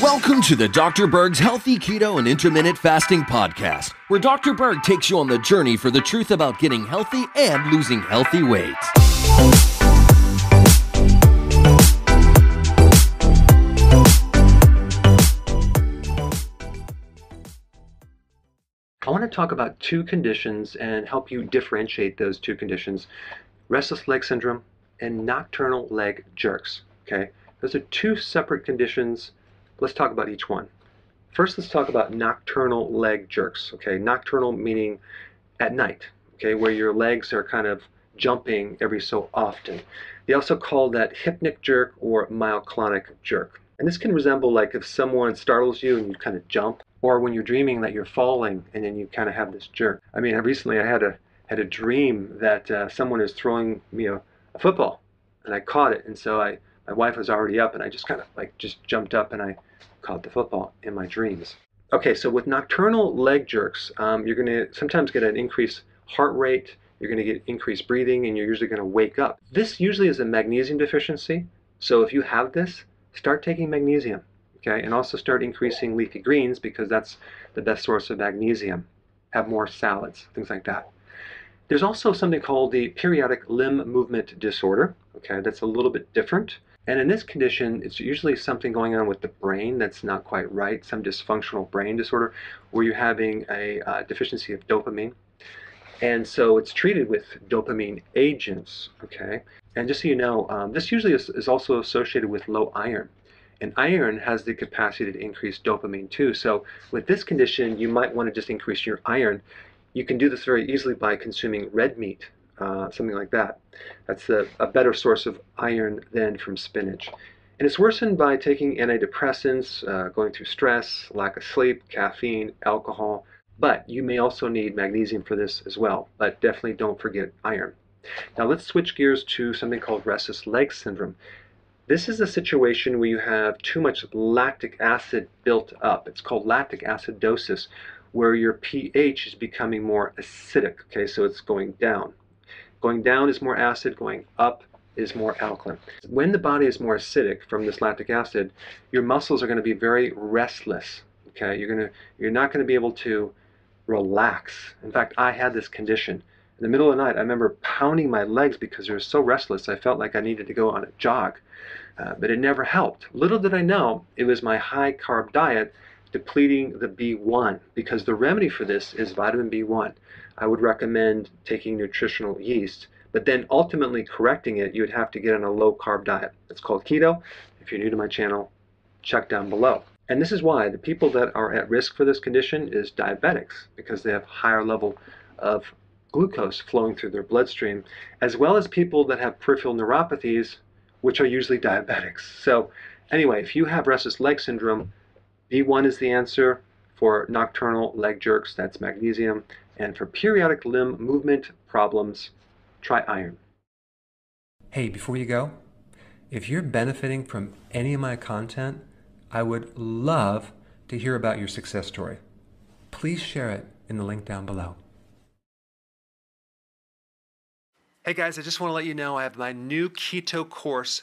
Welcome to the Dr. Berg's Healthy Keto and Intermittent Fasting Podcast, where Dr. Berg takes you on the journey for the truth about getting healthy and losing healthy weight. I want to talk about two conditions and help you differentiate those two conditions restless leg syndrome and nocturnal leg jerks. Okay, those are two separate conditions. Let's talk about each one. First, let's talk about nocturnal leg jerks. Okay, nocturnal meaning at night, okay, where your legs are kind of jumping every so often. They also call that hypnic jerk or myoclonic jerk. And this can resemble like if someone startles you and you kind of jump, or when you're dreaming that you're falling and then you kind of have this jerk. I mean, recently I had a had a dream that uh, someone is throwing me a, a football, and I caught it, and so I my wife was already up, and I just kind of like just jumped up and I caught the football in my dreams. Okay, so with nocturnal leg jerks, um, you're going to sometimes get an increased heart rate, you're going to get increased breathing, and you're usually going to wake up. This usually is a magnesium deficiency. So if you have this, start taking magnesium, okay, and also start increasing leafy greens because that's the best source of magnesium. Have more salads, things like that. There's also something called the periodic limb movement disorder. Okay, that's a little bit different. And in this condition, it's usually something going on with the brain that's not quite right, some dysfunctional brain disorder, where you're having a uh, deficiency of dopamine. And so it's treated with dopamine agents, okay? And just so you know, um, this usually is, is also associated with low iron. And iron has the capacity to increase dopamine too. So with this condition, you might want to just increase your iron. You can do this very easily by consuming red meat, uh, something like that. That's a, a, better source of iron than from spinach. And it's worsened by taking antidepressants, uh, going through stress, lack of sleep, caffeine, alcohol. But you may also need magnesium for this as well. But definitely don't forget iron. Now let's switch gears to something called restless leg syndrome. This is a situation where you have too much lactic acid built up. It's called lactic acidosis, where your pH is becoming more acidic. Okay, so it's going down. Going down is more acid, going up is more alkaline. When the body is more acidic from this lactic acid, your muscles are going to be very restless. Okay, you're going to you're not going to be able to relax. In fact, I had this condition. In the middle of the night, I remember pounding my legs because they were so restless. I felt like I needed to go on a jog, uh, but it never helped. Little did I know it was my high carb diet depleting the B1 because the remedy for this is vitamin B1. I would recommend taking nutritional yeast, but then ultimately correcting it, you would have to get on a low carb diet. It's called keto. If you're new to my channel, check down below. And this is why the people that are at risk for this condition is diabetics because they have higher level of glucose flowing through their bloodstream, as well as people that have peripheral neuropathies, which are usually diabetics. So anyway, if you have restless leg syndrome, B1 is the answer. For nocturnal leg jerks, that's magnesium. And for periodic limb movement problems, try iron. Hey, before you go, if you're benefiting from any of my content, I would love to hear about your success story. Please share it in the link down below. Hey guys, I just want to let you know I have my new keto course